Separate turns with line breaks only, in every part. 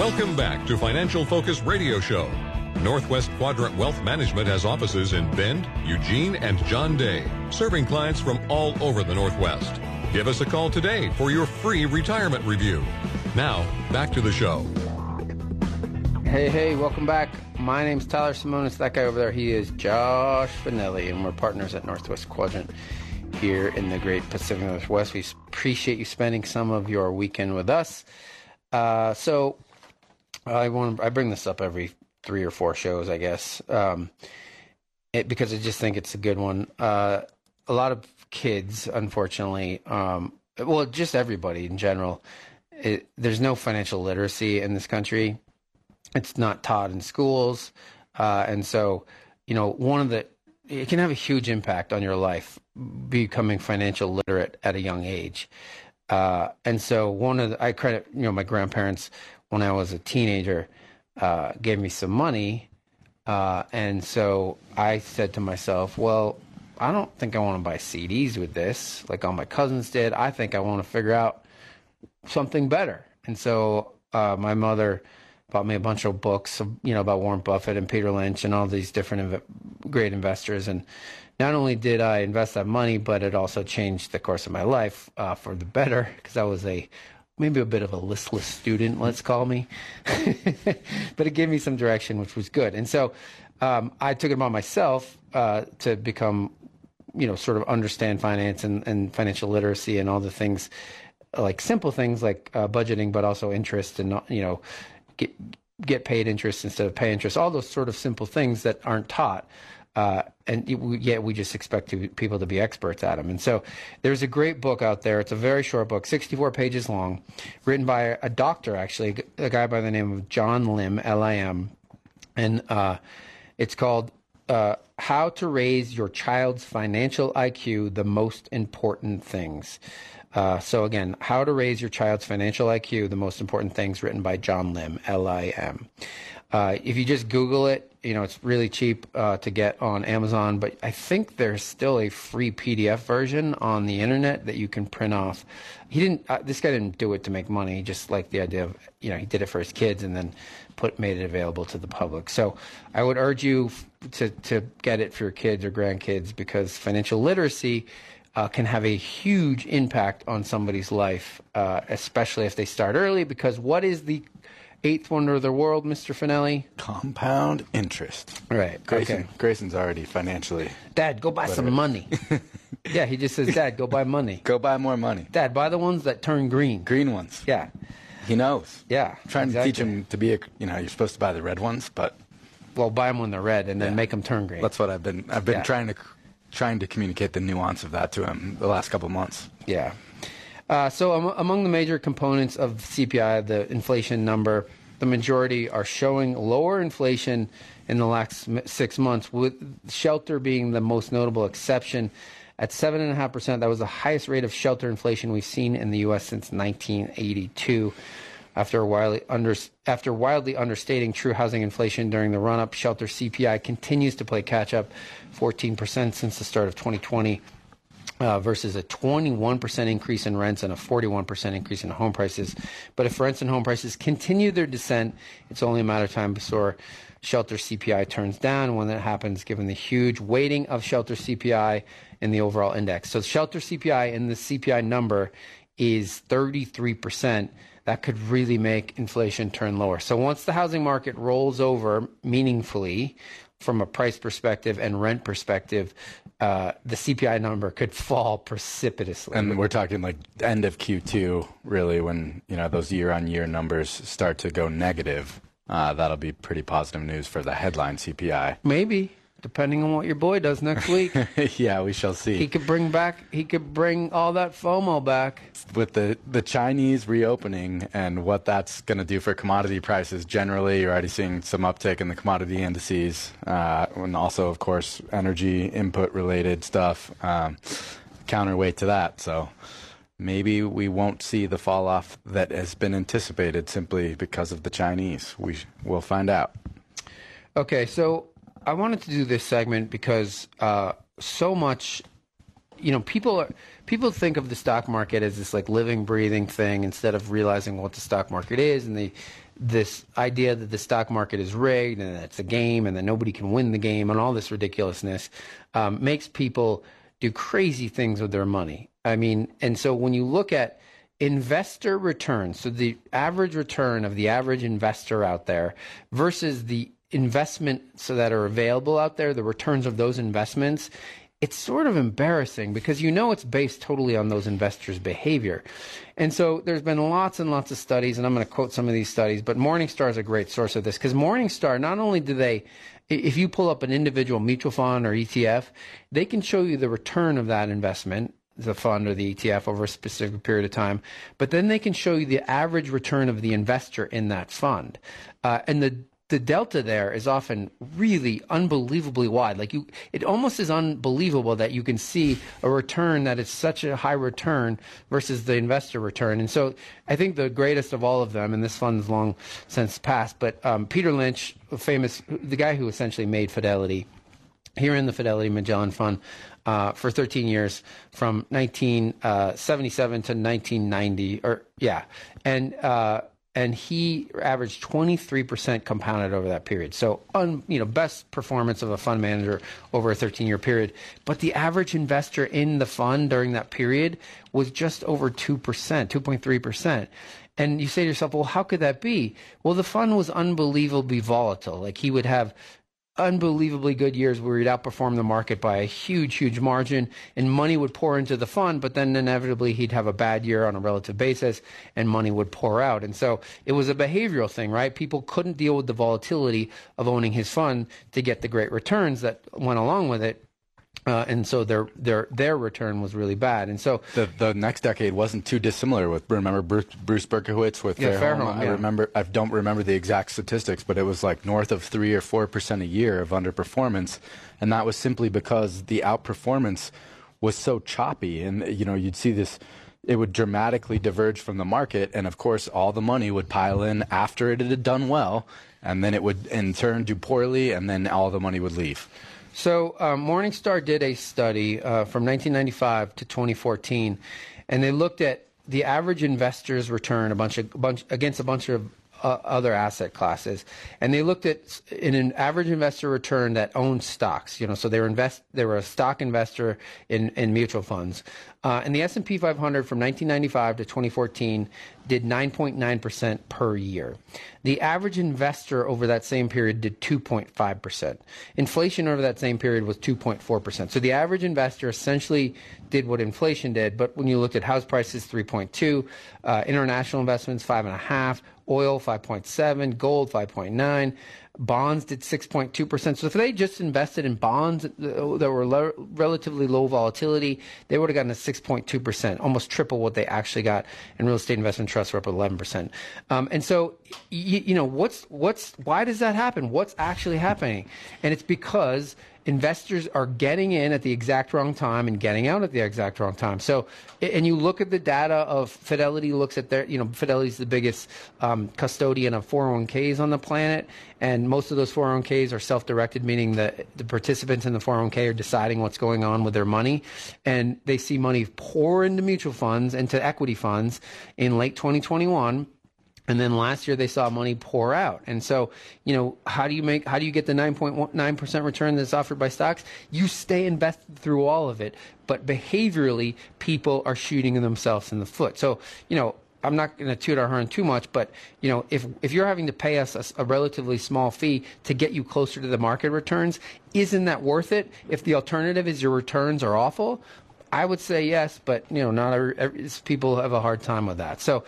Welcome back to Financial Focus Radio Show. Northwest Quadrant Wealth Management has offices in Bend, Eugene, and John Day, serving clients from all over the Northwest. Give us a call today for your free retirement review. Now, back to the show.
Hey, hey, welcome back. My name's Tyler Simonis. That guy over there, he is Josh Finelli, and we're partners at Northwest Quadrant here in the great Pacific Northwest. We appreciate you spending some of your weekend with us. Uh, so, I want I bring this up every three or four shows, I guess, um, it, because I just think it's a good one. Uh, a lot of kids, unfortunately, um, well, just everybody in general, it, there's no financial literacy in this country. It's not taught in schools, uh, and so you know one of the it can have a huge impact on your life becoming financial literate at a young age. Uh, and so one of the, I credit you know my grandparents when I was a teenager uh, gave me some money. Uh, and so I said to myself, well, I don't think I want to buy CDs with this like all my cousins did. I think I want to figure out something better. And so uh, my mother bought me a bunch of books, you know, about Warren Buffett and Peter Lynch and all these different inv- great investors. And not only did I invest that money, but it also changed the course of my life uh, for the better because I was a maybe a bit of a listless student, let's call me. but it gave me some direction, which was good. And so um, I took it upon myself uh, to become, you know, sort of understand finance and, and, financial literacy and all the things, like simple things like uh, budgeting, but also interest and, not, you know, get, get paid interest instead of pay interest, all those sort of simple things that aren't taught. Uh, and yet we just expect to, people to be experts at them. And so there's a great book out there. It's a very short book, 64 pages long, written by a doctor, actually, a guy by the name of John Lim, L-I-M. And uh, it's called uh, How to Raise Your Child's Financial IQ, The Most Important Things. Uh, so again, How to Raise Your Child's Financial IQ, The Most Important Things, written by John Lim, L-I-M. Uh, if you just Google it, you know it's really cheap uh, to get on Amazon. But I think there's still a free PDF version on the internet that you can print off. He didn't. Uh, this guy didn't do it to make money. He just liked the idea of you know he did it for his kids and then put made it available to the public. So I would urge you to to get it for your kids or grandkids because financial literacy. Uh, can have a huge impact on somebody's life, uh, especially if they start early. Because what is the eighth wonder of the world, Mr. Finelli?
Compound interest.
Right.
Grayson,
okay.
Grayson's already financially.
Dad, go buy some money. yeah, he just says, Dad, go buy money.
Go buy more money.
Dad, buy the ones that turn green.
Green ones.
Yeah.
He knows.
Yeah.
I'm trying exactly. to teach him to be a, you know, you're supposed to buy the red ones, but.
Well, buy them when they're red and then
yeah.
make them turn green.
That's what I've been, I've been yeah. trying to, trying to communicate the nuance of that to him the last couple months.
Yeah. Uh, so um, among the major components of CPI, the inflation number, the majority are showing lower inflation in the last six months, with shelter being the most notable exception. At 7.5%, that was the highest rate of shelter inflation we've seen in the U.S. since 1982. After wildly, under, after wildly understating true housing inflation during the run up, shelter CPI continues to play catch up 14% since the start of 2020 uh, versus a 21% increase in rents and a 41% increase in home prices. But if rents and home prices continue their descent, it's only a matter of time before shelter CPI turns down. When that happens, given the huge weighting of shelter CPI in the overall index. So shelter CPI in the CPI number is 33%. That could really make inflation turn lower. So once the housing market rolls over meaningfully, from a price perspective and rent perspective, uh, the CPI number could fall precipitously.
And we're talking like end of Q2, really, when you know those year-on-year numbers start to go negative. Uh, that'll be pretty positive news for the headline CPI.
Maybe. Depending on what your boy does next week.
yeah, we shall see.
He could bring back. He could bring all that FOMO back.
With the the Chinese reopening and what that's going to do for commodity prices generally, you're already seeing some uptick in the commodity indices, uh, and also, of course, energy input related stuff. Um, counterweight to that, so maybe we won't see the fall off that has been anticipated simply because of the Chinese. We will find out.
Okay, so I wanted to do this segment because uh, so much, you know, people are people think of the stock market as this like living, breathing thing instead of realizing what the stock market is and the this idea that the stock market is rigged and that it's a game and that nobody can win the game and all this ridiculousness um, makes people do crazy things with their money. I mean, and so when you look at investor returns, so the average return of the average investor out there versus the investments that are available out there, the returns of those investments, it's sort of embarrassing because you know it's based totally on those investors' behavior. And so there's been lots and lots of studies, and I'm going to quote some of these studies, but Morningstar is a great source of this because Morningstar, not only do they, if you pull up an individual mutual fund or ETF, they can show you the return of that investment the fund or the ETF over a specific period of time, but then they can show you the average return of the investor in that fund. Uh, and the the delta there is often really unbelievably wide. Like you, it almost is unbelievable that you can see a return that is such a high return versus the investor return. And so I think the greatest of all of them, and this fund's long since passed, but um, Peter Lynch, famous, the guy who essentially made Fidelity, here in the Fidelity Magellan Fund uh, for 13 years from 1977 uh, to 1990, or yeah, and uh, and he averaged 23% compounded over that period. So, un, you know, best performance of a fund manager over a 13-year period. But the average investor in the fund during that period was just over 2%, 2.3%. And you say to yourself, well, how could that be? Well, the fund was unbelievably volatile. Like he would have unbelievably good years where he'd outperform the market by a huge, huge margin, and money would pour into the fund, but then inevitably he'd have a bad year on a relative basis, and money would pour out. And so it was a behavioral thing, right? People couldn't deal with the volatility of owning his fund to get the great returns that went along with it. Uh, and so their their their return was really bad. And so
the the next decade wasn't too dissimilar with remember Bruce, Bruce Berkowitz with
yeah, Fairholme.
I remember I don't remember the exact statistics, but it was like north of three or four percent a year of underperformance, and that was simply because the outperformance was so choppy, and you know you'd see this. It would dramatically diverge from the market, and of course, all the money would pile in after it had done well, and then it would in turn do poorly, and then all the money would leave.
So um, Morningstar did a study uh, from 1995 to 2014, and they looked at the average investor's return a bunch of, bunch, against a bunch of uh, other asset classes, and they looked at in an average investor return that owned stocks. You know, so they were invest they were a stock investor in in mutual funds, uh, and the S and P 500 from 1995 to 2014 did 9.9 percent per year. The average investor over that same period did 2.5 percent. Inflation over that same period was 2.4 percent. So the average investor essentially did what inflation did, but when you looked at house prices, 3.2, uh, international investments, five and a half, oil 5.7, gold 5.9, bonds did 6.2%. So if they just invested in bonds that were lo- relatively low volatility, they would have gotten a 6.2%, almost triple what they actually got. And real estate investment trusts were up 11%. Um, and so, you, you know, what's what's why does that happen? What's actually happening? And it's because investors are getting in at the exact wrong time and getting out at the exact wrong time. So, and you look at the data of Fidelity looks at their, you know, Fidelity's the biggest um, custodian of 401ks on the planet, and most of those 401ks are self-directed, meaning that the participants in the 401k are deciding what's going on with their money, and they see money pour into mutual funds, into equity funds in late 2021 and then last year they saw money pour out. And so, you know, how do you make how do you get the 9.9% return that's offered by stocks? You stay invested through all of it, but behaviorally people are shooting themselves in the foot. So, you know, I'm not going to toot our horn too much, but you know, if if you're having to pay us a, a, relatively small fee to get you closer to the market returns, isn't that worth it? If the alternative is your returns are awful, I would say yes, but you know, not every, people have a hard time with that. So,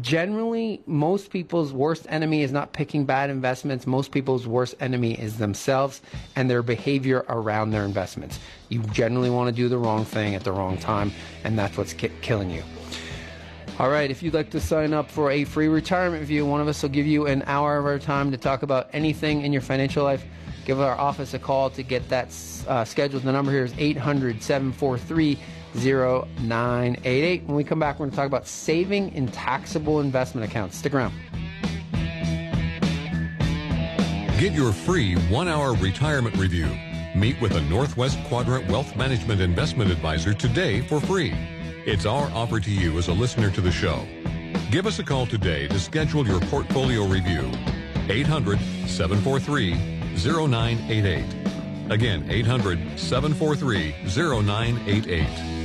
generally, most people's worst enemy is not picking bad investments. Most people's worst enemy is themselves and their behavior around their investments. You generally want to do the wrong thing at the wrong time, and that's what's ki- killing you. All right, if you'd like to sign up for a free retirement review, one of us will give you an hour of our time to talk about anything in your financial life. Give our office a call to get that uh, scheduled. The number here is 800 743 0988. When we come back, we're going to talk about saving in taxable investment accounts. Stick around.
Get your free one hour retirement review. Meet with a Northwest Quadrant Wealth Management Investment Advisor today for free. It's our offer to you as a listener to the show. Give us a call today to schedule your portfolio review. 800 743 0988. Again, 800 743 0988.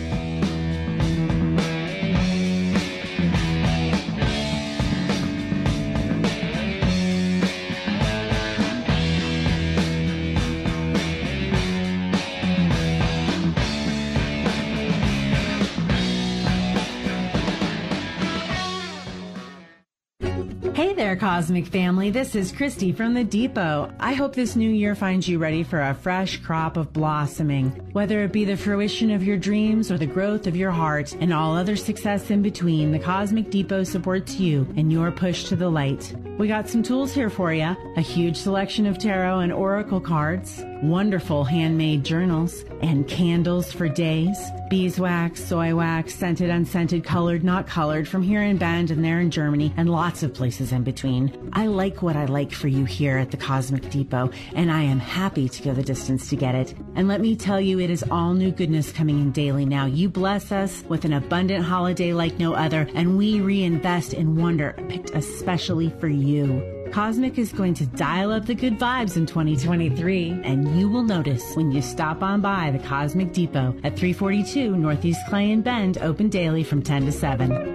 Cosmic family. This is Christy from the Depot. I hope this new year finds you ready for a fresh crop of blossoming. Whether it be the fruition of your dreams or the growth of your heart and all other success in between, the Cosmic Depot supports you and your push to the light. We got some tools here for you a huge selection of tarot and oracle cards, wonderful handmade journals, and candles for days, beeswax, soy wax, scented, unscented, colored, not colored, from here in Bend and there in Germany, and lots of places in between. I like what I like for you here at the Cosmic Depot, and I am happy to go the distance to get it. And let me tell you, it is all new goodness coming in daily now. You bless us with an abundant holiday like no other, and we reinvest in wonder picked especially for you. Cosmic is going to dial up the good vibes in 2023, and you will notice when you stop on by the Cosmic Depot at 342 Northeast Clay and Bend, open daily from 10 to 7.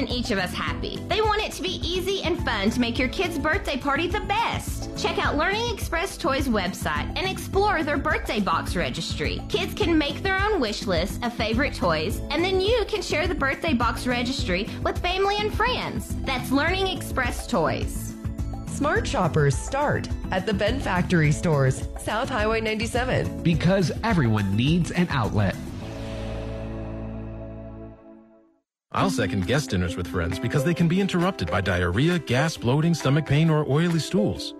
in each of us happy. They want it to be easy and fun to make your kid's birthday party the best. Check out Learning Express Toys website and explore their birthday box registry. Kids can make their own wish list of favorite toys, and then you can share the birthday box registry with family and friends. That's Learning Express Toys.
Smart shoppers start at the Bend Factory stores, South Highway 97.
Because everyone needs an outlet.
I'll second guest dinners with friends because they can be interrupted by diarrhea, gas, bloating, stomach pain, or oily stools.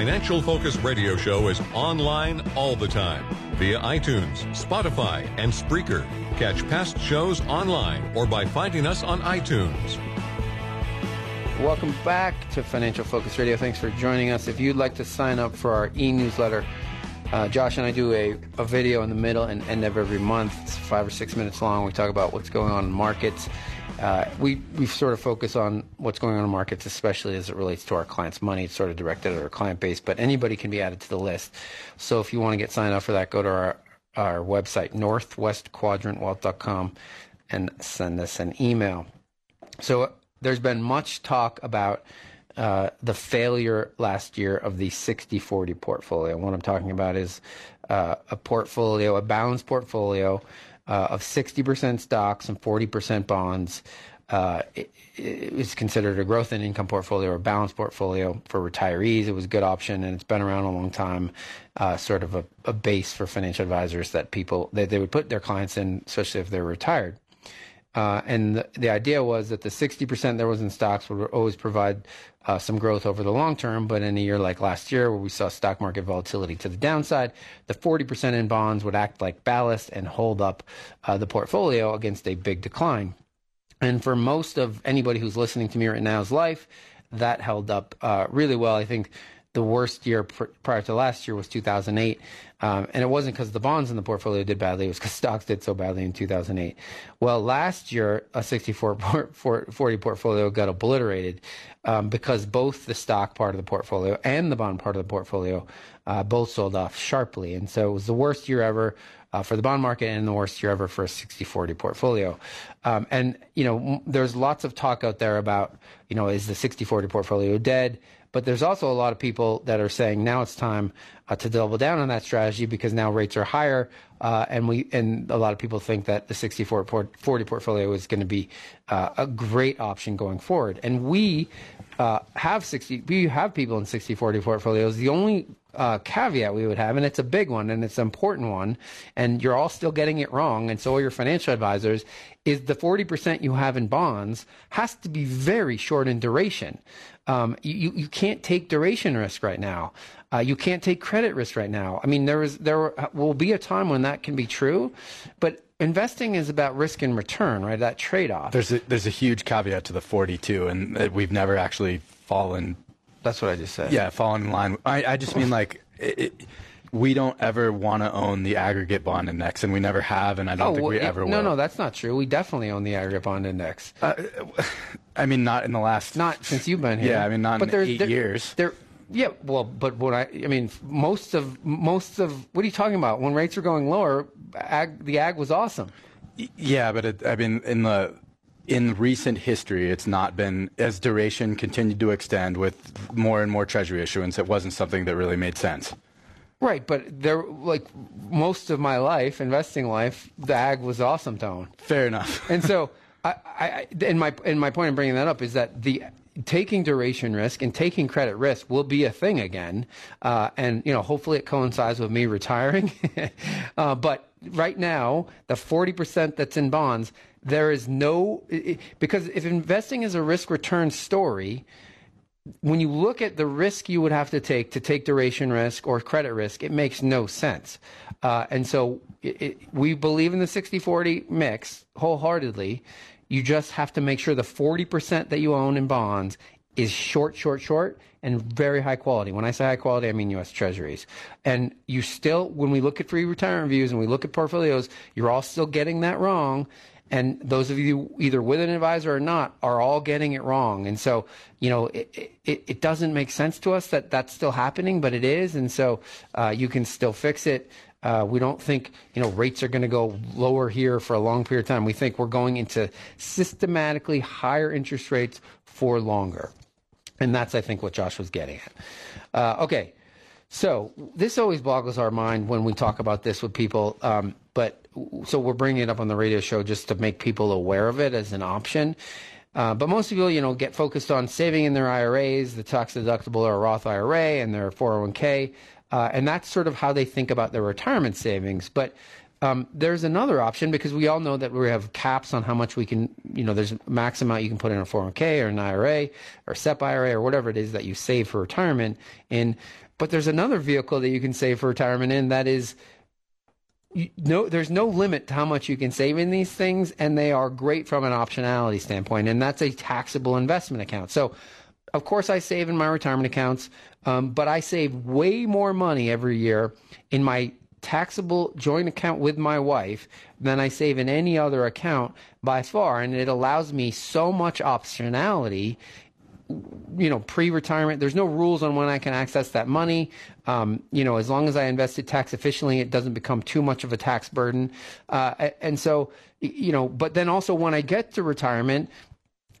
Financial Focus radio show is online all the time via iTunes, Spotify, and Spreaker. Catch past shows online or by finding us on iTunes.
Welcome back to Financial Focus Radio. Thanks for joining us. If you'd like to sign up for our e newsletter, uh, Josh and I do a, a video in the middle and end of every month. It's five or six minutes long. We talk about what's going on in markets uh, we we sort of focus on what's going on in markets, especially as it relates to our clients' money. It's sort of directed at our client base, but anybody can be added to the list. So if you want to get signed up for that, go to our our website northwestquadrantwealth.com and send us an email. So there's been much talk about uh, the failure last year of the 60-40 portfolio. What I'm talking about is uh, a portfolio, a balanced portfolio uh, of 60% stocks and 40% bonds. Uh, it, considered a growth and income portfolio or balanced portfolio for retirees. It was a good option, and it's been around a long time. Uh, sort of a, a, base for financial advisors that people that they would put their clients in, especially if they're retired. Uh, and the, the, idea was that the 60% there was in stocks would always provide uh, some growth over the long term. But in a year like last year, where we saw stock market volatility to the downside, the 40% in bonds would act like ballast and hold up uh, the portfolio against a big decline. And for most of anybody who's listening to me right now's life, that held up uh, really well. I think the worst year pr- prior to last year was 2008. Um, and it wasn't because the bonds in the portfolio did badly, it was because stocks did so badly in 2008. Well, last year, a 64 40 portfolio got obliterated um, because both the stock part of the portfolio and the bond part of the portfolio uh, both sold off sharply. And so it was the worst year ever. Uh, for the bond market and the worst year ever for a 60-40 portfolio. Um, and, you know, there's lots of talk out there about, you know, is the 60-40 portfolio dead? But there's also a lot of people that are saying now it's time uh, to double down on that strategy because now rates are higher, uh, and we and a lot of people think that the 64 40 portfolio is going to be uh, a great option going forward. And we uh, have 60 we have people in 60 40 portfolios. The only uh, caveat we would have, and it's a big one and it's an important one, and you're all still getting it wrong, and so are your financial advisors, is the 40% you have in bonds has to be very short in duration. Um, you, you can't take duration risk right now. Uh, you can't take credit risk right now. I mean, there is there will be a time when that can be true, but investing is about risk and return, right? That trade off.
There's a, there's a huge caveat to the 42, and we've never actually fallen.
That's what I just said.
Yeah, fallen in line. I, I just mean like. It, it, we don't ever want to own the aggregate bond index, and we never have, and I don't oh, think we well, ever will.
No, no, that's not true. We definitely own the aggregate bond index. Uh,
I mean, not in the last.
Not since you've been here.
Yeah, I mean, not but in eight
there,
years.
There, yeah, well, but what I, I mean, most of most of what are you talking about? When rates are going lower, ag, the ag was awesome.
Yeah, but it, I mean, in the in recent history, it's not been as duration continued to extend with more and more Treasury issuance. It wasn't something that really made sense.
Right, but there, like most of my life, investing life, the ag was awesome tone.
Fair enough.
and so, I, I, and my and my point in bringing that up is that the taking duration risk and taking credit risk will be a thing again, uh, and you know, hopefully, it coincides with me retiring. uh, but right now, the forty percent that's in bonds, there is no because if investing is a risk return story when you look at the risk you would have to take to take duration risk or credit risk, it makes no sense. Uh, and so it, it, we believe in the 60 40 mix wholeheartedly. You just have to make sure the 40% that you own in bonds is short, short, short, and very high quality. When I say high quality, I mean U.S. Treasuries. And you still, when we look at free retirement views and we look at portfolios, you're all still getting that wrong. And those of you either with an advisor or not are all getting it wrong. And so, you know, it, it, it doesn't make sense to us that that's still happening, but it is. And so uh, you can still fix it. Uh, we don't think you know rates are going to go lower here for a long period of time. We think we're going into systematically higher interest rates for longer, and that's I think what Josh was getting at. Uh, okay, so this always boggles our mind when we talk about this with people. Um, but so we're bringing it up on the radio show just to make people aware of it as an option. Uh, but most people, you know, get focused on saving in their IRAs, the tax deductible or Roth IRA, and their 401k, uh, and that's sort of how they think about their retirement savings. But um, there's another option because we all know that we have caps on how much we can, you know, there's a max amount you can put in a 401k or an IRA or SEP IRA or whatever it is that you save for retirement. And but there's another vehicle that you can save for retirement in that is no, there's no limit to how much you can save in these things, and they are great from an optionality standpoint, and that's a taxable investment account. So, of course, I save in my retirement accounts, um, but I save way more money every year in my taxable joint account with my wife than I save in any other account by far. And it allows me so much optionality you know, pre-retirement. There's no rules on when I can access that money. Um, you know, as long as I invest it tax efficiently, it doesn't become too much of a tax burden. Uh, and so, you know, but then also when I get to retirement,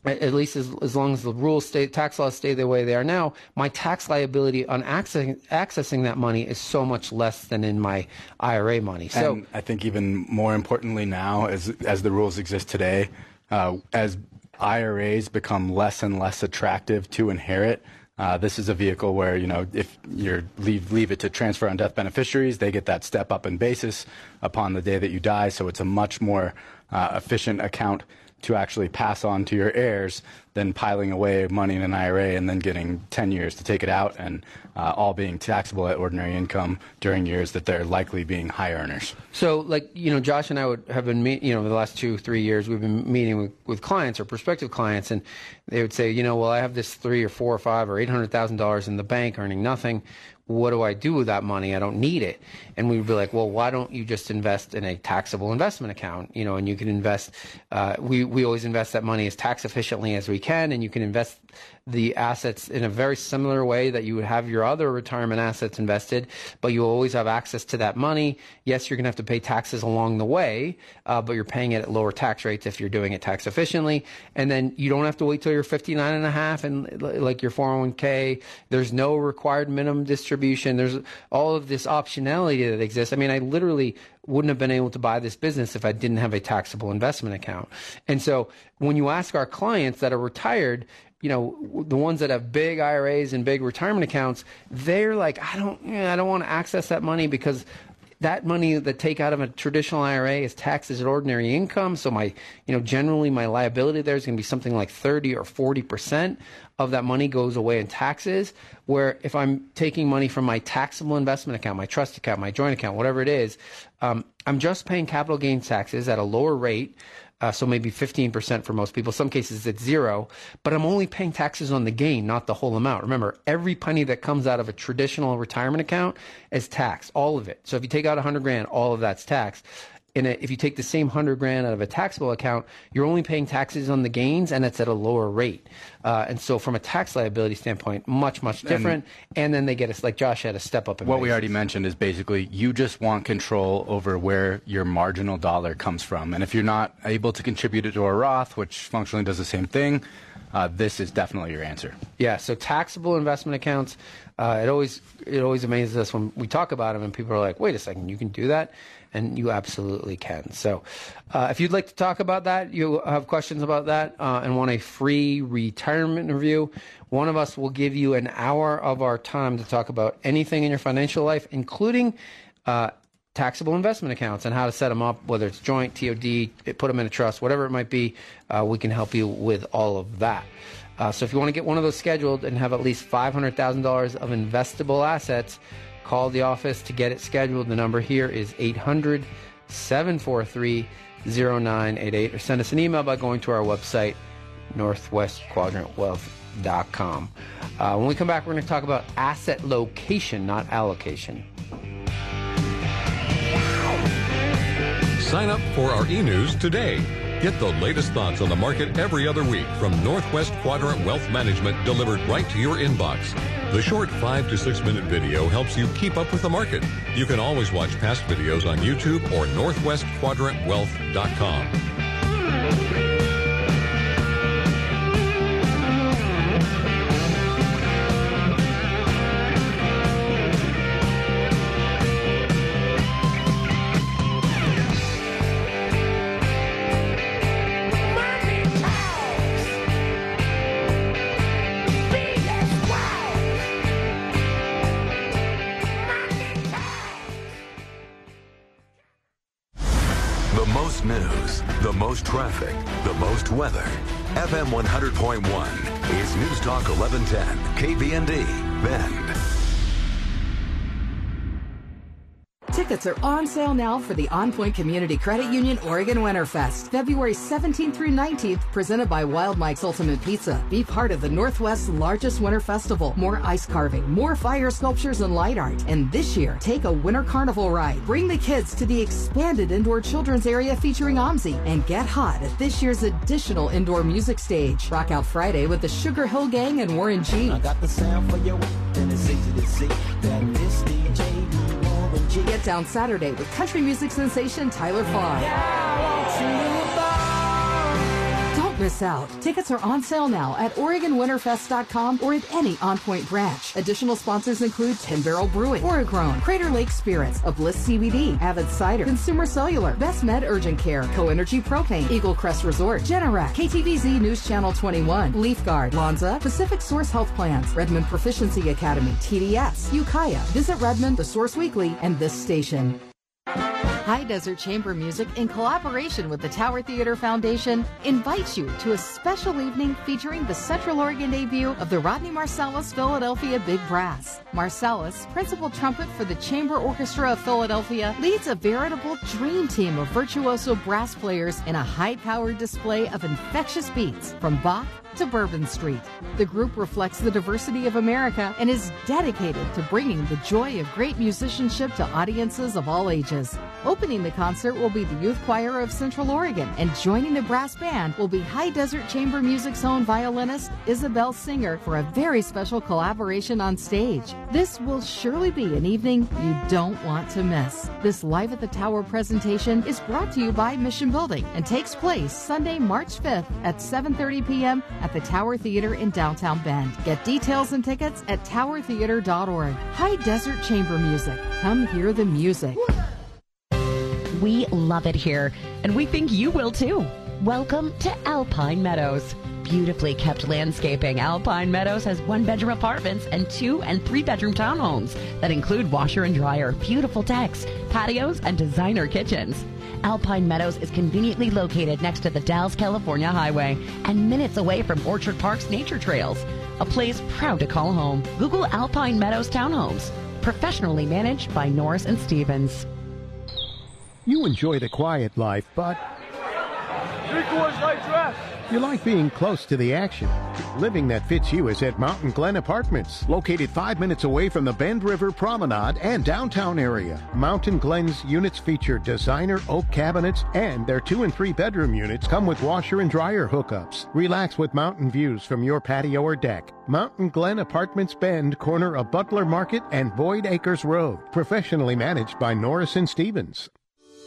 at least as, as long as the rules stay, tax laws stay the way they are now, my tax liability on accessing, accessing that money is so much less than in my IRA money. So
and I think even more importantly now, as as the rules exist today, uh, as IRAs become less and less attractive to inherit. Uh, this is a vehicle where you know if you leave leave it to transfer on death beneficiaries, they get that step up in basis upon the day that you die. So it's a much more uh, efficient account to actually pass on to your heirs than piling away money in an IRA and then getting 10 years to take it out and uh, all being taxable at ordinary income during years that they're likely being high earners.
So, like, you know, Josh and I would have been, meet, you know, the last two, three years, we've been meeting with, with clients or prospective clients, and they would say, you know, well, I have this three or four or five or $800,000 in the bank earning nothing what do I do with that money? I don't need it. And we would be like, well, why don't you just invest in a taxable investment account? You know, and you can invest, uh, we, we always invest that money as tax efficiently as we can, and you can invest the assets in a very similar way that you would have your other retirement assets invested, but you always have access to that money. Yes, you're going to have to pay taxes along the way, uh, but you're paying it at lower tax rates if you're doing it tax efficiently. And then you don't have to wait till you're 59 and a half and like your 401k. There's no required minimum distribution. There's all of this optionality that exists. I mean, I literally wouldn't have been able to buy this business if I didn't have a taxable investment account. And so when you ask our clients that are retired, you know, the ones that have big IRAs and big retirement accounts, they're like, I don't, you know, I don't want to access that money because that money that take out of a traditional IRA is taxed as ordinary income. So my, you know, generally my liability there is going to be something like 30 or 40 percent of that money goes away in taxes. Where if I'm taking money from my taxable investment account, my trust account, my joint account, whatever it is, um, I'm just paying capital gains taxes at a lower rate. Uh, so maybe 15% for most people. Some cases it's zero, but I'm only paying taxes on the gain, not the whole amount. Remember, every penny that comes out of a traditional retirement account is taxed, all of it. So if you take out 100 grand, all of that's taxed in a, if you take the same hundred grand out of a taxable account, you're only paying taxes on the gains, and it's at a lower rate. Uh, and so, from a tax liability standpoint, much much different. And, and then they get us like Josh had a step up.
what
basis.
we already mentioned is basically you just want control over where your marginal dollar comes from, and if you're not able to contribute it to a Roth, which functionally does the same thing. Uh, this is definitely your answer.
Yeah. So taxable investment accounts. Uh, it always it always amazes us when we talk about them and people are like, "Wait a second, you can do that." And you absolutely can. So, uh, if you'd like to talk about that, you have questions about that, uh, and want a free retirement review, one of us will give you an hour of our time to talk about anything in your financial life, including uh, taxable investment accounts and how to set them up, whether it's joint, TOD, put them in a trust, whatever it might be. Uh, we can help you with all of that. Uh, so if you want to get one of those scheduled and have at least $500,000 of investable assets, Call the office to get it scheduled. The number here is 800 743 0988 or send us an email by going to our website, northwestquadrantwealth.com. Uh, when we come back, we're going to talk about asset location, not allocation.
Sign up for our e news today. Get the latest thoughts on the market every other week from Northwest Quadrant Wealth Management delivered right to your inbox. The short five to six minute video helps you keep up with the market. You can always watch past videos on YouTube or northwestquadrantwealth.com.
1110,
Tickets are on sale now for the On Point Community Credit Union Oregon Winterfest, February 17th through 19th, presented by Wild Mike's Ultimate Pizza. Be part of the Northwest's largest winter festival. More ice carving, more fire sculptures and light art. And this year, take a winter carnival ride. Bring the kids to the expanded indoor children's area featuring OMSI and get hot at this year's additional indoor music stage. Rock out Friday with the Sugar Hill Gang and
Warren G.
Get down Saturday with country music sensation Tyler Farr. Don't miss out. Tickets are on sale now at OregonWinterfest.com or at any On Point branch. Additional sponsors include Ten Barrel Brewing, Orichrone, Crater Lake Spirits, A Bliss CBD, Avid Cider, Consumer Cellular, Best Med Urgent Care, Co-Energy Propane, Eagle Crest Resort, Generac, KTVZ News Channel 21, Leafguard, Lonza, Pacific Source Health Plans, Redmond Proficiency Academy, TDS, Ukiah, Visit Redmond, The Source Weekly, and this station. High Desert Chamber Music, in collaboration with the Tower Theater Foundation, invites you to a special evening featuring the Central Oregon debut of the Rodney Marsalis Philadelphia Big Brass. Marsalis, principal trumpet for the Chamber Orchestra of Philadelphia, leads a veritable dream team of virtuoso brass players in a high powered display of infectious beats from Bach to Bourbon Street. The group reflects the diversity of America and is dedicated to bringing the joy of great musicianship to audiences of all ages. Opening the concert will be the Youth Choir of Central Oregon, and joining the brass band will be High Desert Chamber Music's own violinist Isabel Singer for a very special collaboration on stage. This will surely be an evening you don't want to miss. This Live at the Tower presentation is brought to you by Mission Building and takes place Sunday, March 5th at 7:30 p.m. at the Tower Theater in downtown Bend. Get details and tickets at towertheater.org. High Desert Chamber Music. Come hear the music.
We love it here, and we think you will too. Welcome to Alpine Meadows. Beautifully kept landscaping, Alpine Meadows has one bedroom apartments and two and three bedroom townhomes that include washer and dryer, beautiful decks, patios, and designer kitchens. Alpine Meadows is conveniently located next to the Dalles, California highway and minutes away from Orchard Park's nature trails. A place proud to call home. Google Alpine Meadows Townhomes. Professionally managed by Norris and Stevens.
You enjoy the quiet life, but
Three quarters light dress.
You like being close to the action. Living that fits you is at Mountain Glen Apartments, located five minutes away from the Bend River Promenade and downtown area. Mountain Glen's units feature designer oak cabinets, and their two and three bedroom units come with washer and dryer hookups. Relax with mountain views from your patio or deck. Mountain Glen Apartments Bend, corner of Butler Market and Boyd Acres Road. Professionally managed by Norris and Stevens.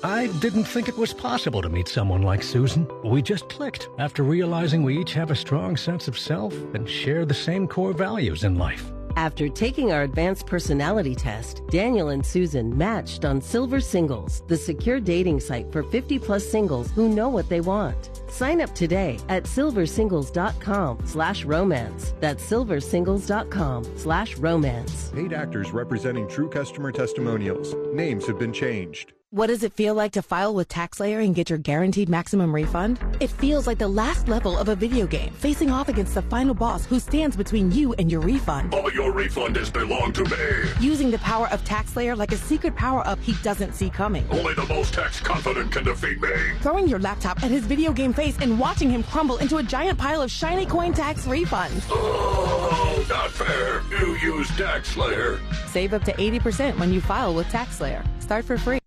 I didn't think it was possible to meet someone like Susan. We just clicked after realizing we each have a strong sense of self and share the same core values in life.
After taking our advanced personality test, Daniel and Susan matched on Silver Singles, the secure dating site for 50 plus singles who know what they want. Sign up today at silversingles.com slash romance. That's silversingles.com slash romance.
Paid actors representing true customer testimonials. Names have been changed.
What does it feel like to file with TaxSlayer and get your guaranteed maximum refund? It feels like the last level of a video game, facing off against the final boss who stands between you and your refund.
All your refund has belonged to me.
Using the power of TaxSlayer like a secret power up he doesn't see coming.
Only the most tax confident can defeat me.
Throwing your laptop at his video game face and watching him crumble into a giant pile of shiny coin tax refunds.
Oh, not fair. You use TaxSlayer.
Save up to 80% when you file with TaxSlayer. Start for free.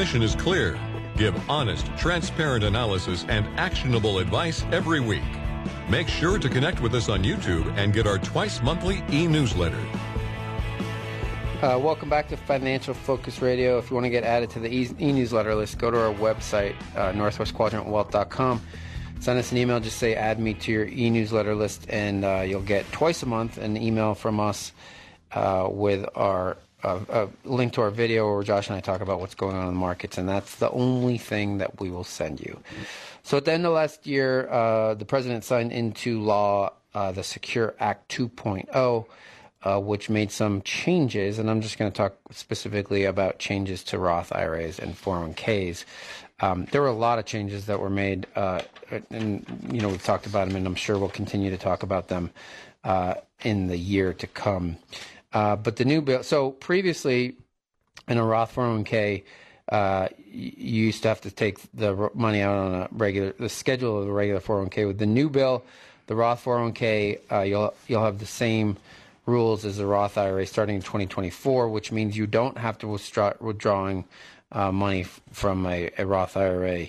Mission is clear. Give honest, transparent analysis and actionable advice every week. Make sure to connect with us on YouTube and get our twice monthly e-newsletter.
Uh, welcome back to Financial Focus Radio. If you want to get added to the e- e-newsletter list, go to our website, uh, northwestquadrantwealth.com. Send us an email. Just say add me to your e-newsletter list, and uh, you'll get twice a month an email from us uh, with our uh, a link to our video where Josh and I talk about what's going on in the markets, and that's the only thing that we will send you. So at the end of last year, uh, the president signed into law uh, the Secure Act 2.0, uh, which made some changes, and I'm just going to talk specifically about changes to Roth IRAs and 401ks. Um, there were a lot of changes that were made, uh, and you know we've talked about them, and I'm sure we'll continue to talk about them uh, in the year to come. Uh, but the new bill, so previously in a Roth 401k, uh, you used to have to take the money out on a regular, the schedule of a regular 401k. With the new bill, the Roth 401k, uh, you'll you'll have the same rules as the Roth IRA starting in 2024, which means you don't have to start withdrawing uh, money f- from a, a, Roth IRA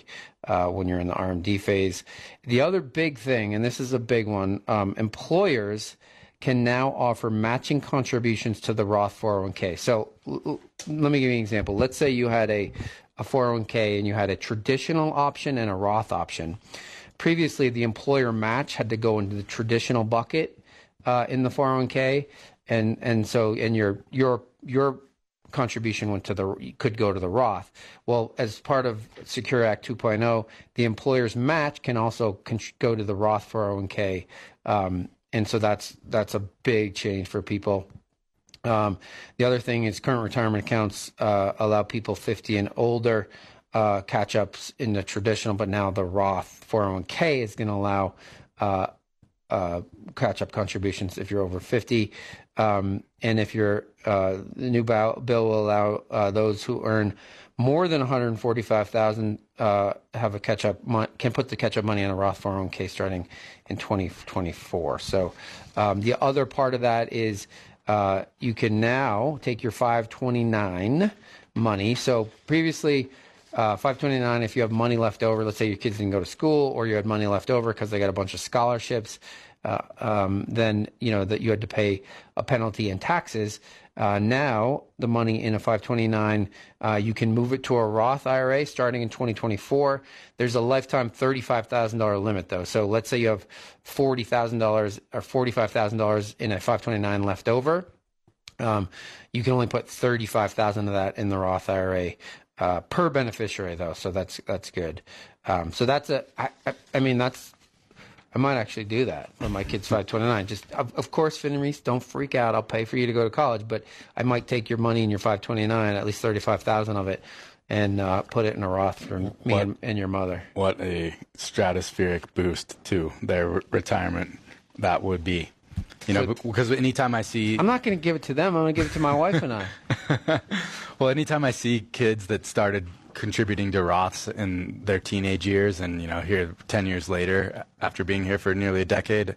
uh, when you're in the RMD phase. The other big thing, and this is a big one, um, employers can now offer matching contributions to the Roth 401k. So l- l- let me give you an example. Let's say you had a, a 401k and you had a traditional option and a Roth option. Previously, the employer match had to go into the traditional bucket uh, in the 401k, and and so and your your your contribution went to the could go to the Roth. Well, as part of Secure Act 2.0, the employer's match can also con- go to the Roth 401k, um, and so that's that's a big change for people. Um, the other thing is current retirement accounts uh, allow people 50 and older uh, catch ups in the traditional, but now the Roth 401k is going to allow uh, uh, catch up contributions if you're over 50. Um, and if you're, uh, the new bill will allow uh, those who earn more than 145,000 uh, have a catch up can put the catch up money in a Roth 401k starting in 2024. So um, the other part of that is uh, you can now take your 529 money. So previously uh, 529, if you have money left over, let's say your kids didn't go to school or you had money left over because they got a bunch of scholarships, uh, um, then you know that you had to pay a penalty and taxes. Uh, now the money in a 529, uh, you can move it to a Roth IRA starting in 2024. There's a lifetime $35,000 limit though. So let's say you have $40,000 or $45,000 in a 529 left over. Um, you can only put 35,000 of that in the Roth IRA uh, per beneficiary though, so that's that's good. Um, so that's a, I, I, I mean that's, I might actually do that when my kid's 529. Just of, of course, Finn and Reese, don't freak out. I'll pay for you to go to college, but I might take your money in your 529, at least 35,000 of it, and uh, put it in a Roth for me what, and, and, your mother.
What a stratospheric boost to their re- retirement that would be. You know, so, because anytime I see,
I'm not going to give it to them. I'm going to give it to my wife and I.
well, anytime I see kids that started contributing to Roths in their teenage years, and you know, here ten years later, after being here for nearly a decade,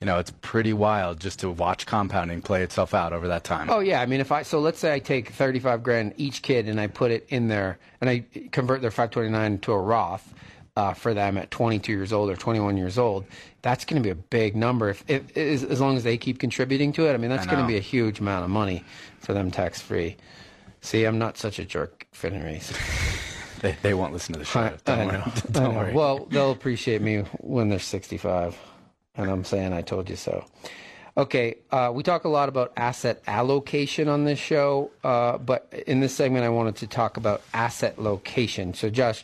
you know, it's pretty wild just to watch compounding play itself out over that time.
Oh yeah, I mean, if I so let's say I take thirty-five grand each kid and I put it in there, and I convert their five twenty-nine to a Roth uh, for them at 22 years old or 21 years old, that's going to be a big number. If, if, as, as long as they keep contributing to it, I mean, that's going to be a huge amount of money for them tax free. See, I'm not such a jerk, Finn
they, they won't listen to the show. I, Don't, I worry.
Don't worry. Well, they'll appreciate me when they're 65, and I'm saying I told you so. Okay, uh, we talk a lot about asset allocation on this show, uh, but in this segment, I wanted to talk about asset location. So, Josh,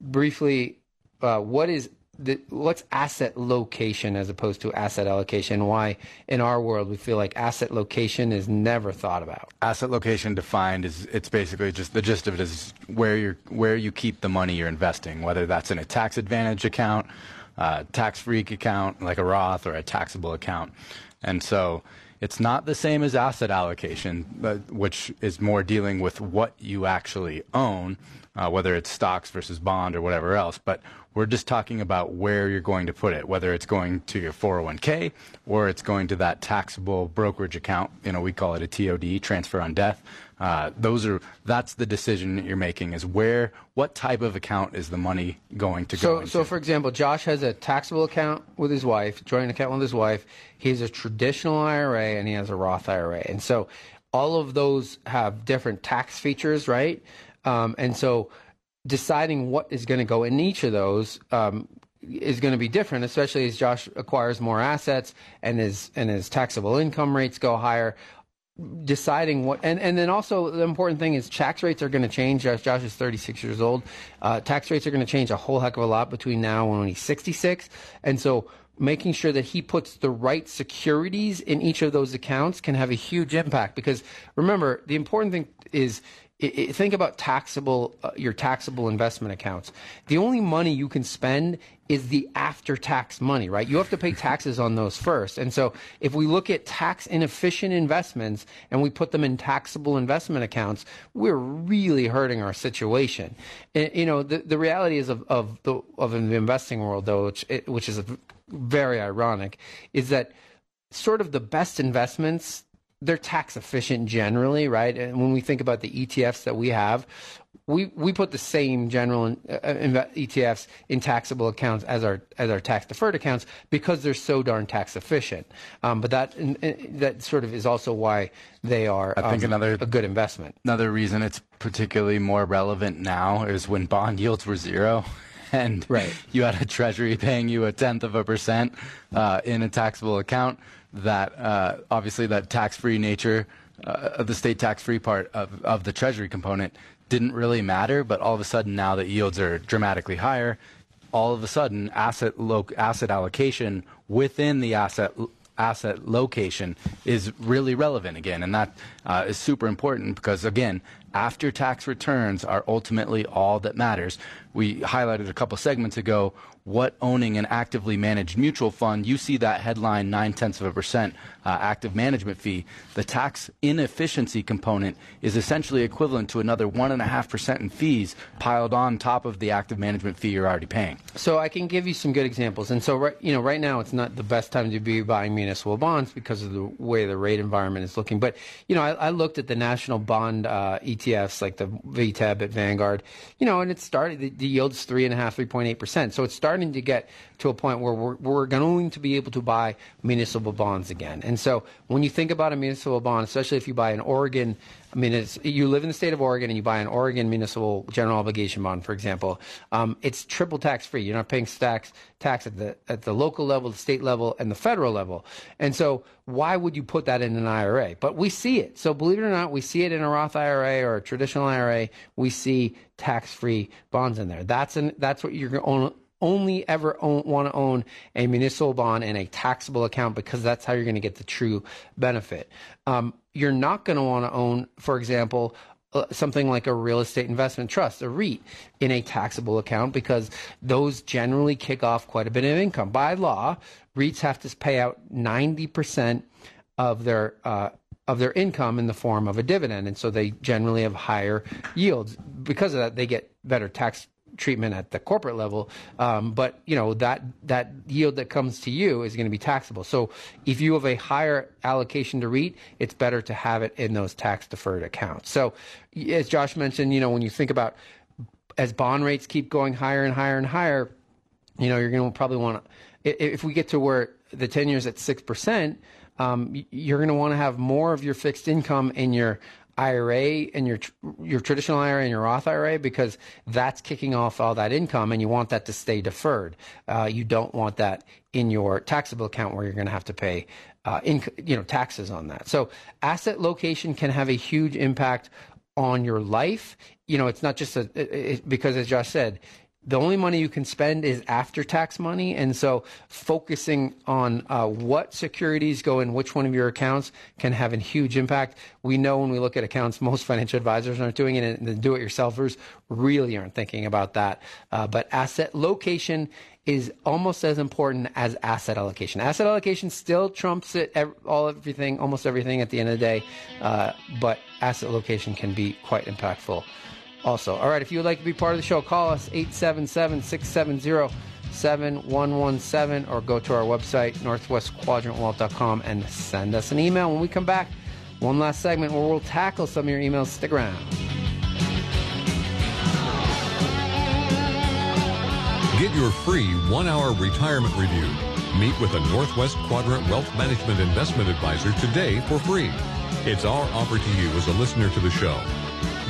briefly, uh, what is the, what's asset location as opposed to asset allocation? Why in our world we feel like asset location is never thought about?
Asset location defined is it's basically just the gist of it is where you where you keep the money you're investing, whether that's in a tax advantage account, tax free account like a Roth or a taxable account, and so it's not the same as asset allocation, but, which is more dealing with what you actually own, uh, whether it's stocks versus bond or whatever else. But we're just talking about where you're going to put it, whether it's going to your 401k or it's going to that taxable brokerage account. You know, we call it a TOD, transfer on death. Uh, those are that's the decision that you're making is where what type of account is the money going to
so,
go into.
So, for example, Josh has a taxable account with his wife, joint account with his wife. He has a traditional IRA and he has a Roth IRA, and so all of those have different tax features, right? Um, and so deciding what is going to go in each of those um, is going to be different, especially as Josh acquires more assets and his and his taxable income rates go higher. Deciding what and, and then also the important thing is tax rates are going to change. Josh, josh is 36 years old. Uh, tax rates are going to change a whole heck of a lot between now and when he's 66 and so making sure that he puts the right securities in each of those accounts can have a huge impact because remember the important thing is i i think about taxable uh, your taxable investment accounts. The only money you can spend is the after tax money, right? You have to pay taxes on those first. And so if we look at tax inefficient investments and we put them in taxable investment accounts, we're really hurting our situation. And, you know, the, the reality is of, of the of the investing world though, which which is very ironic, is that sort of the best investments they're tax efficient generally, right? And when we think about the ETFs that we have, we we put the same general uh, uh ETFs in taxable accounts as our as our tax deferred accounts because they're so darn tax efficient. Um, but that that sort of is also why they are.
I think
um,
another
a good investment.
Another reason it's particularly more relevant now is when bond yields were zero. And
right.
you had a treasury paying you a tenth of a percent uh, in a taxable account. That uh, obviously that tax-free nature uh, of the state tax-free part of, of the treasury component didn't really matter, but all of a sudden now that yields are dramatically higher, all of a sudden asset lo- asset allocation within the asset asset location is really relevant again, and that uh, is super important because again, after tax returns are ultimately all that matters. We highlighted a couple segments ago what owning an actively managed mutual fund, you see that headline nine tenths of a percent uh, active management fee. The tax inefficiency component is essentially equivalent to another one and a half percent in fees piled on top of the active management fee you're already paying.
So I can give you some good examples. And so right, you know, right now it's not the best time to be buying municipal bonds because of the way the rate environment is looking. But you know, I, I looked at the national bond uh, ETFs like the VTEB at Vanguard, you know, and it started the, the yield's three and a half, three point eight percent. So it's starting starting to get to a point where we're, we're going to be able to buy municipal bonds again. And so when you think about a municipal bond, especially if you buy an Oregon, I mean, it's, you live in the state of Oregon and you buy an Oregon municipal general obligation bond, for example, um, it's triple tax free. You're not paying tax tax at the at the local level, the state level, and the federal level. And so, why would you put that in an IRA? But we see it. So believe it or not, we see it in a Roth IRA or a traditional IRA. We see tax free bonds in there. That's an that's what you're going only ever want to own a municipal bond in a taxable account because that's how you're going to get the true benefit. Um, you're not going to want to own, for example, uh, something like a real estate investment trust, a REIT, in a taxable account because those generally kick off quite a bit of income. By law, REITs have to pay out 90% of their uh, of their income in the form of a dividend, and so they generally have higher yields. Because of that, they get better tax treatment at the corporate level. Um, but you know that that yield that comes to you is going to be taxable. So if you have a higher allocation to REIT, it's better to have it in those tax deferred accounts. So as Josh mentioned, you know when you think about as bond rates keep going higher and higher and higher, you know you're going to probably want to. If we get to where the ten years at six percent, um, you're going to want to have more of your fixed income in your IRA and your your traditional IRA and your Roth IRA because that's kicking off all that income, and you want that to stay deferred. Uh, you don't want that in your taxable account where you're going to have to pay, uh, you know, taxes on that. So asset location can have a huge impact on your life. You know, it's not just a it, because as Josh said, the only money you can spend is after tax money. And so focusing on uh, what securities go in which one of your accounts can have a huge impact. We know when we look at accounts, most financial advisors aren't doing it, and the do it yourselfers really aren't thinking about that. Uh, but asset location is almost as important as asset allocation. Asset allocation still trumps it, all everything, almost everything at the end of the day, uh, but asset location can be quite impactful also. All right, if you would like to be part of the show, call us 877 670 7117 or go to our website, northwestquadrantwealth.com, and send us an email. When we come back, one last segment where we'll tackle some of your emails. Stick around.
Get your free one hour retirement review. Meet with a Northwest Quadrant Wealth Management Investment Advisor today for free. It's our offer to you as a listener to the show.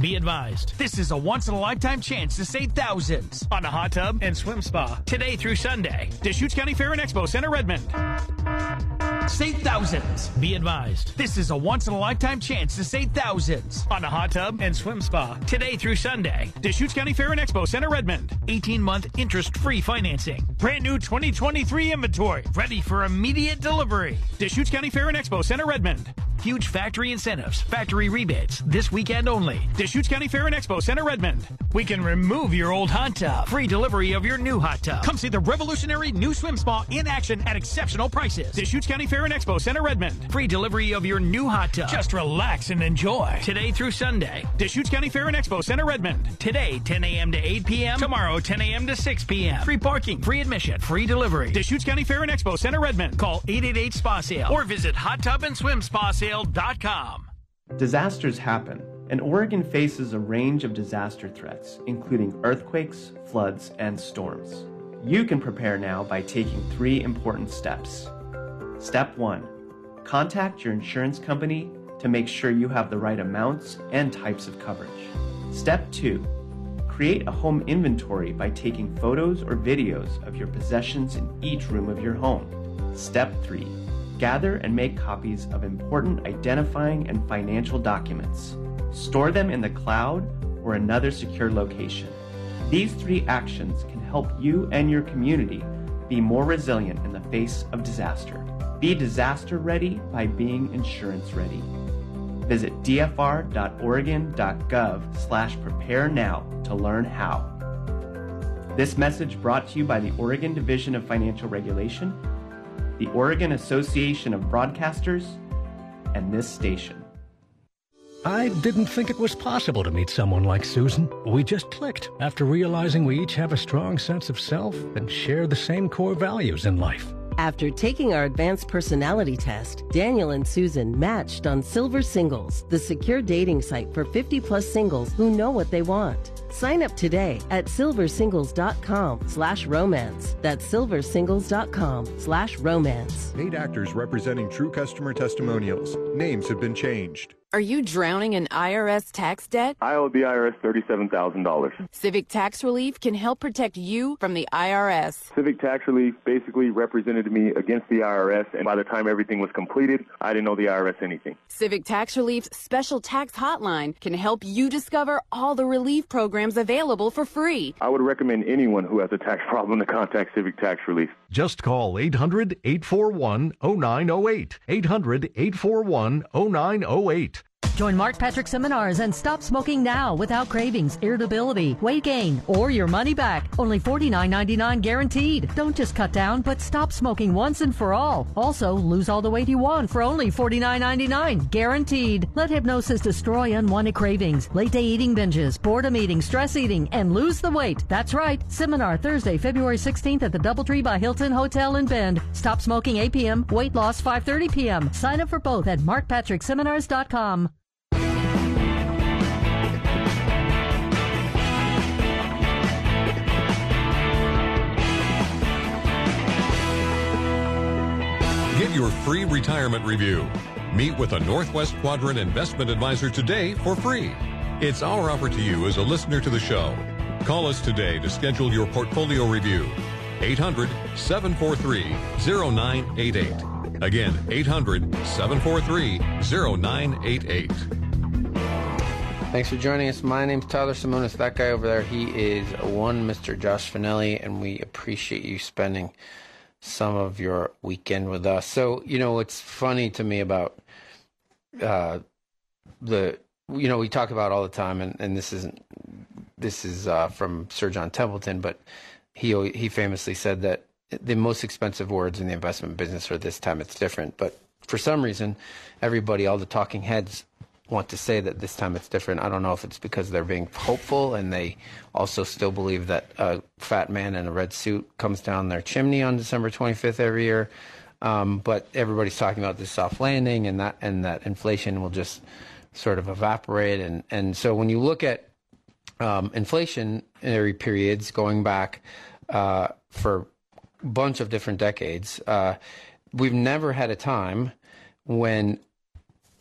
Be advised, this is a once in a lifetime chance to save thousands on a hot tub and swim spa today through Sunday. Deschutes County Fair and Expo Center, Redmond. Save thousands. Be advised, this is a once in a lifetime chance to save thousands on a hot tub and swim spa today through Sunday. Deschutes County Fair and Expo Center, Redmond. 18 month interest free financing. Brand new 2023 inventory ready for immediate delivery. Deschutes County Fair and Expo Center, Redmond. Huge factory incentives, factory rebates, this weekend only. Deschutes County Fair and Expo Center, Redmond. We can remove your old hot tub. Free delivery of your new hot tub. Come see the revolutionary new swim spa in action at exceptional prices. Deschutes County Fair and Expo Center, Redmond. Free delivery of your new hot tub. Just relax and enjoy. Today through Sunday. Deschutes County Fair and Expo Center, Redmond. Today, 10 a.m. to 8 p.m. Tomorrow, 10 a.m. to 6 p.m. Free parking, free admission, free delivery. Deschutes County Fair and Expo Center, Redmond. Call 888 Spa Sale or visit
Disasters happen, and Oregon faces a range of disaster threats, including earthquakes, floods, and storms. You can prepare now by taking three important steps. Step 1 Contact your insurance company to make sure you have the right amounts and types of coverage. Step 2 Create a home inventory by taking photos or videos of your possessions in each room of your home. Step 3 Gather and make copies of important identifying and financial documents. Store them in the cloud or another secure location. These three actions can help you and your community be more resilient in the face of disaster. Be disaster ready by being insurance ready. Visit dfr.oregon.gov slash prepare now to learn how. This message brought to you by the Oregon Division of Financial Regulation, the Oregon Association of Broadcasters, and this station.
I didn't think it was possible to meet someone like Susan. We just clicked after realizing we each have a strong sense of self and share the same core values in life.
After taking our advanced personality test, Daniel and Susan matched on Silver Singles, the secure dating site for 50 plus singles who know what they want. Sign up today at silversingles.com slash romance. That's silversingles.com slash romance.
Eight actors representing true customer testimonials. Names have been changed.
Are you drowning in IRS tax debt?
I owe the IRS $37,000.
Civic Tax Relief can help protect you from the IRS.
Civic Tax Relief basically represented me against the IRS, and by the time everything was completed, I didn't owe the IRS anything.
Civic Tax Relief's special tax hotline can help you discover all the relief programs available for free.
I would recommend anyone who has a tax problem to contact Civic Tax Relief.
Just call 800 841 0908. 800 841 0908.
Join Mark Patrick Seminars and stop smoking now without cravings, irritability, weight gain, or your money back. Only $49.99 guaranteed. Don't just cut down, but stop smoking once and for all. Also, lose all the weight you want for only $49.99 guaranteed. Let hypnosis destroy unwanted cravings, late day eating binges, boredom eating, stress eating, and lose the weight. That's right. Seminar Thursday, February 16th at the Doubletree by Hilton Hotel in Bend. Stop smoking 8 p.m., weight loss 5.30 p.m. Sign up for both at markpatrickseminars.com.
Get your free retirement review. Meet with a Northwest Quadrant investment advisor today for free. It's our offer to you as a listener to the show. Call us today to schedule your portfolio review. 800 743 0988. Again, 800 743 0988.
Thanks for joining us. My name's Tyler Simonis. That guy over there, he is one Mr. Josh Finelli, and we appreciate you spending some of your weekend with us. So, you know, what's funny to me about uh, the, you know, we talk about all the time, and, and this isn't, this is uh, from Sir John Templeton, but he he famously said that the most expensive words in the investment business are this time it's different. But for some reason, everybody, all the talking heads, want to say that this time it's different. I don't know if it's because they're being hopeful and they also still believe that a fat man in a red suit comes down their chimney on December 25th every year. Um, but everybody's talking about this soft landing and that and that inflation will just sort of evaporate. And and so when you look at um, inflationary periods going back uh, for a bunch of different decades, uh, we've never had a time when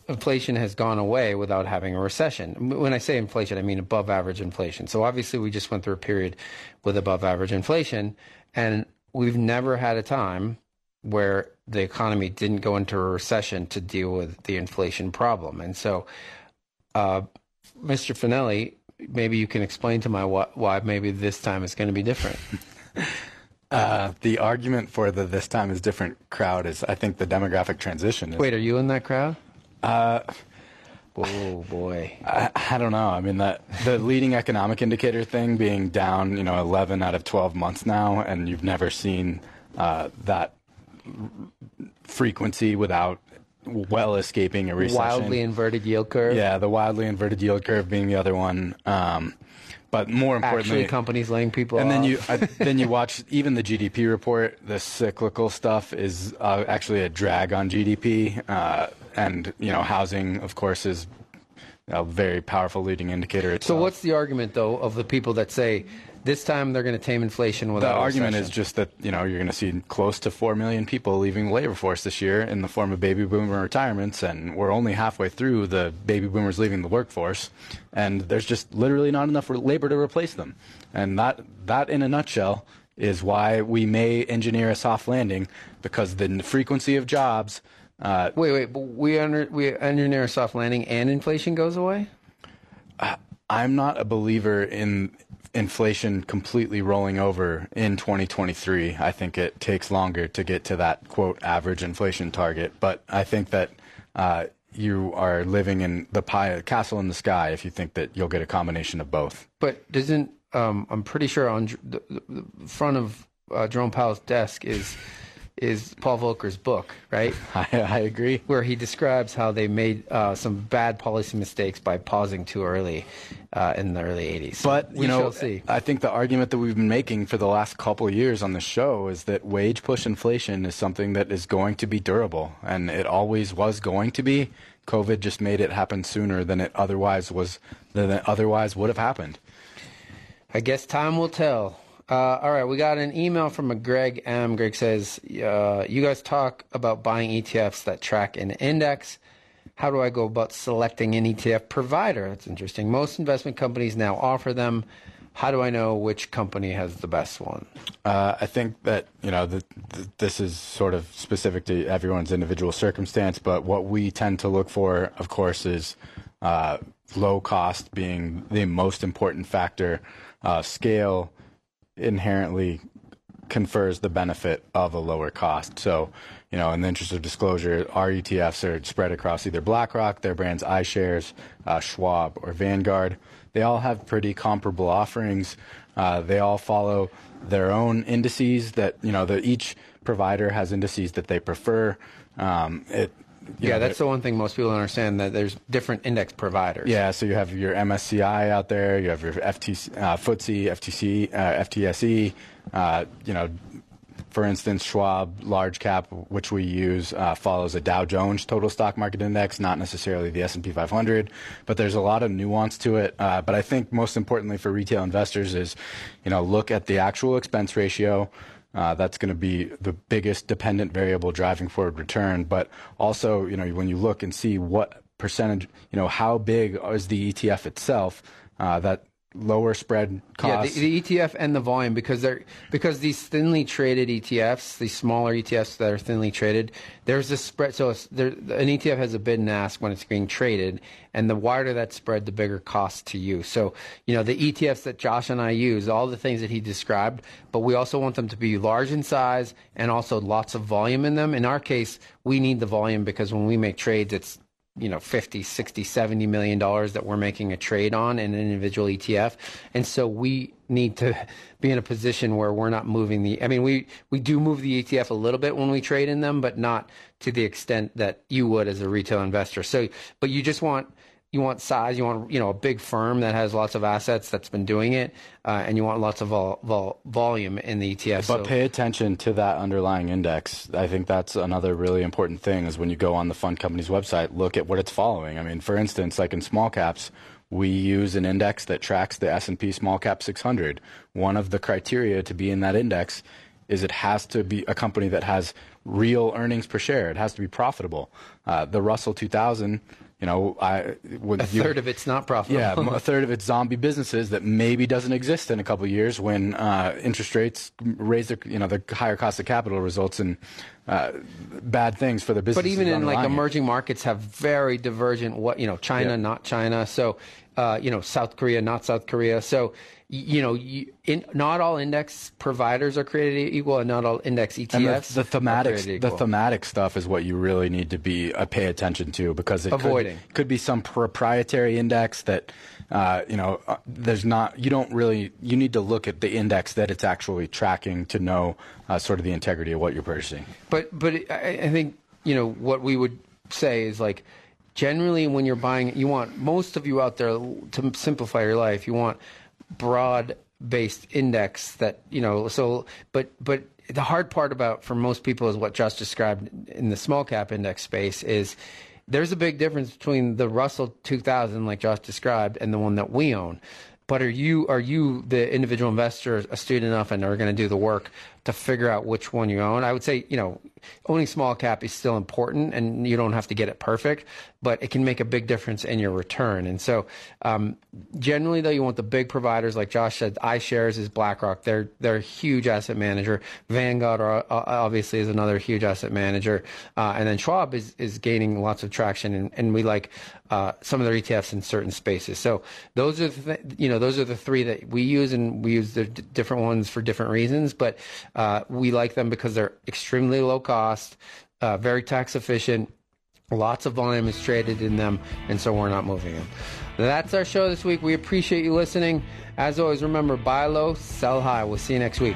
inflation has gone away without having a recession. When I say inflation, I mean above average inflation. So obviously, we just went through a period with above average inflation, and we've never had a time where the economy didn't go into a recession to deal with the inflation problem. And so, uh, Mr. Finelli, maybe you can explain to my why, why maybe this time is going to be different.
Uh, the argument for the this time is different crowd is, I think, the demographic transition. Is,
Wait, are you in that crowd?
Uh,
oh boy,
I, I don't know. I mean, that the leading economic indicator thing being down, you know, 11 out of 12 months now, and you've never seen uh, that frequency without well escaping a recession.
Wildly inverted yield curve.
Yeah, the wildly inverted yield curve being the other one. Um, but more importantly,
Actually, companies laying people
and
off.
then you I, then you watch even the GDP report. The cyclical stuff is uh, actually a drag on GDP, uh, and you know housing, of course, is a very powerful leading indicator.
So what's the argument though of the people that say this time they're going to tame inflation
the
without a
argument is just that you know you're going to see close to four million people leaving the labor force this year in the form of baby boomer retirements, and we're only halfway through the baby boomers leaving the workforce, and there's just literally not enough labor to replace them, and that that in a nutshell is why we may engineer a soft landing because the frequency of jobs. Uh,
wait, wait, but we under, we engineer a soft landing and inflation goes away.
I'm not a believer in inflation completely rolling over in 2023. I think it takes longer to get to that quote average inflation target, but I think that uh, you are living in the pie castle in the sky if you think that you'll get a combination of both.
But doesn't um, I'm pretty sure on the, the the front of uh, Jerome Powell's desk is is Paul Volcker's book, right?
I, I agree.
Where he describes how they made uh, some bad policy mistakes by pausing too early uh, in the early 80s.
But
we
you know,
shall see.
I think the argument that we've been making for the last couple of years on the show is that wage push inflation is something that is going to be durable, and it always was going to be. COVID just made it happen sooner than it otherwise was than it otherwise would have happened.
I guess time will tell. Uh, all right, we got an email from a Greg M. Greg says, uh, "You guys talk about buying ETFs that track an index. How do I go about selecting an ETF provider? That's interesting. Most investment companies now offer them. How do I know which company has the best one?
Uh, I think that you know the, the, this is sort of specific to everyone's individual circumstance, but what we tend to look for, of course, is uh, low cost being the most important factor. Uh, scale inherently confers the benefit of a lower cost. So, you know, in the interest of disclosure, our ETFs are spread across either BlackRock, their brands iShares, uh, Schwab, or Vanguard. They all have pretty comparable offerings. Uh, they all follow their own indices that, you know, each provider has indices that they prefer. Um, it,
yeah,
know,
that's the one thing most people don't understand that there's different index providers.
yeah, so you have your MSCI out there, you have your FTC, uh, FTSE, FTC, uh, FTSE. Uh, you know, for instance, Schwab Large Cap, which we use, uh, follows a Dow Jones Total Stock Market Index, not necessarily the S&P 500. But there's a lot of nuance to it. Uh, but I think most importantly for retail investors is, you know, look at the actual expense ratio. Uh, that's going to be the biggest dependent variable driving forward return. But also, you know, when you look and see what percentage, you know, how big is the ETF itself, uh, that lower spread costs.
Yeah, the, the ETF and the volume because they're because these thinly traded ETFs, these smaller ETFs that are thinly traded, there's a spread. So there, an ETF has a bid and ask when it's being traded, and the wider that spread, the bigger cost to you. So you know the ETFs that Josh and I use, all the things that he described, but we also want them to be large in size and also lots of volume in them. In our case, we need the volume because when we make trades, it's you know 50 60 70 million dollars that we're making a trade on in an individual ETF and so we need to be in a position where we're not moving the I mean we we do move the ETF a little bit when we trade in them but not to the extent that you would as a retail investor. So but you just want you want size you want you know a big firm that has lots of assets that's been doing it uh, and you want lots of vol, vol, volume in the ETF
But
so
pay attention to that underlying index. I think that's another really important thing is when you go on the fund company's website, look at what it's following. I mean, for instance, like in small caps, we use an index that tracks the S&P Small Cap 600. One of the criteria to be in that index is it has to be a company that has real earnings per share. It has to be profitable. Uh, the Russell 2000 you know, I
would. A you, third of it's not profitable.
Yeah, a third of it's zombie businesses that maybe doesn't exist in a couple of years when uh, interest rates raise the, you know, the higher cost of capital results in uh, bad things for the business.
But even in like emerging markets have very divergent. What you know, China, not China. So, uh, you know, South Korea, not South Korea. So you know, you, in, not all index providers are created equal, and not all index ETFs.
the, the thematic, the thematic stuff is what you really need to be uh, pay attention to because it
avoiding
could, could be some proprietary index that uh, you know uh, there's not. You don't really. You need to look at the index that it's actually tracking to know uh, sort of the integrity of what you're purchasing.
But but I, I think you know what we would say is like generally when you're buying, you want most of you out there to simplify your life. You want broad based index that you know so but but the hard part about for most people is what Josh described in the small cap index space is there's a big difference between the Russell 2000 like Josh described and the one that we own but are you are you the individual investor astute enough and are going to do the work to figure out which one you own. I would say, you know, owning small cap is still important and you don't have to get it perfect, but it can make a big difference in your return. And so, um, generally though, you want the big providers like Josh said, iShares is BlackRock. They're, they're a huge asset manager. Vanguard are, uh, obviously is another huge asset manager. Uh, and then Schwab is, is gaining lots of traction and, and we like, uh, some of their ETFs in certain spaces. So those are the, th- you know, those are the three that we use and we use the d- different ones for different reasons. But uh, we like them because they're extremely low cost, uh, very tax efficient. Lots of volume is traded in them, and so we're not moving them. That's our show this week. We appreciate you listening. As always, remember buy low, sell high. We'll see you next week.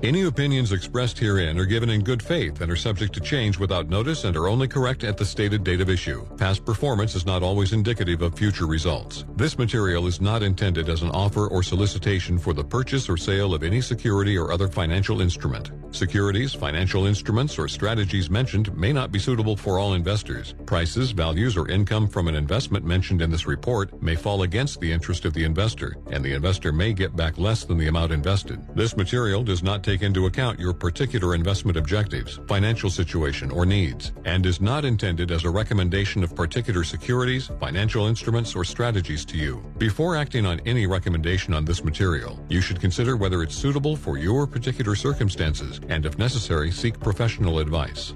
Any opinions expressed herein are given in good faith and are subject to change without notice and are only correct at the stated date of issue. Past performance is not always indicative of future results. This material is not intended as an offer or solicitation for the purchase or sale of any security or other financial instrument. Securities, financial instruments, or strategies mentioned may not be suitable for all investors. Prices, values, or income from an investment mentioned in this report may fall against the interest of the investor, and the investor may get back less than the amount invested. This material does not take into account your particular investment objectives, financial situation, or needs, and is not intended as a recommendation of particular securities, financial instruments, or strategies to you. Before acting on any recommendation on this material, you should consider whether it's suitable for your particular circumstances and, if necessary, seek professional advice.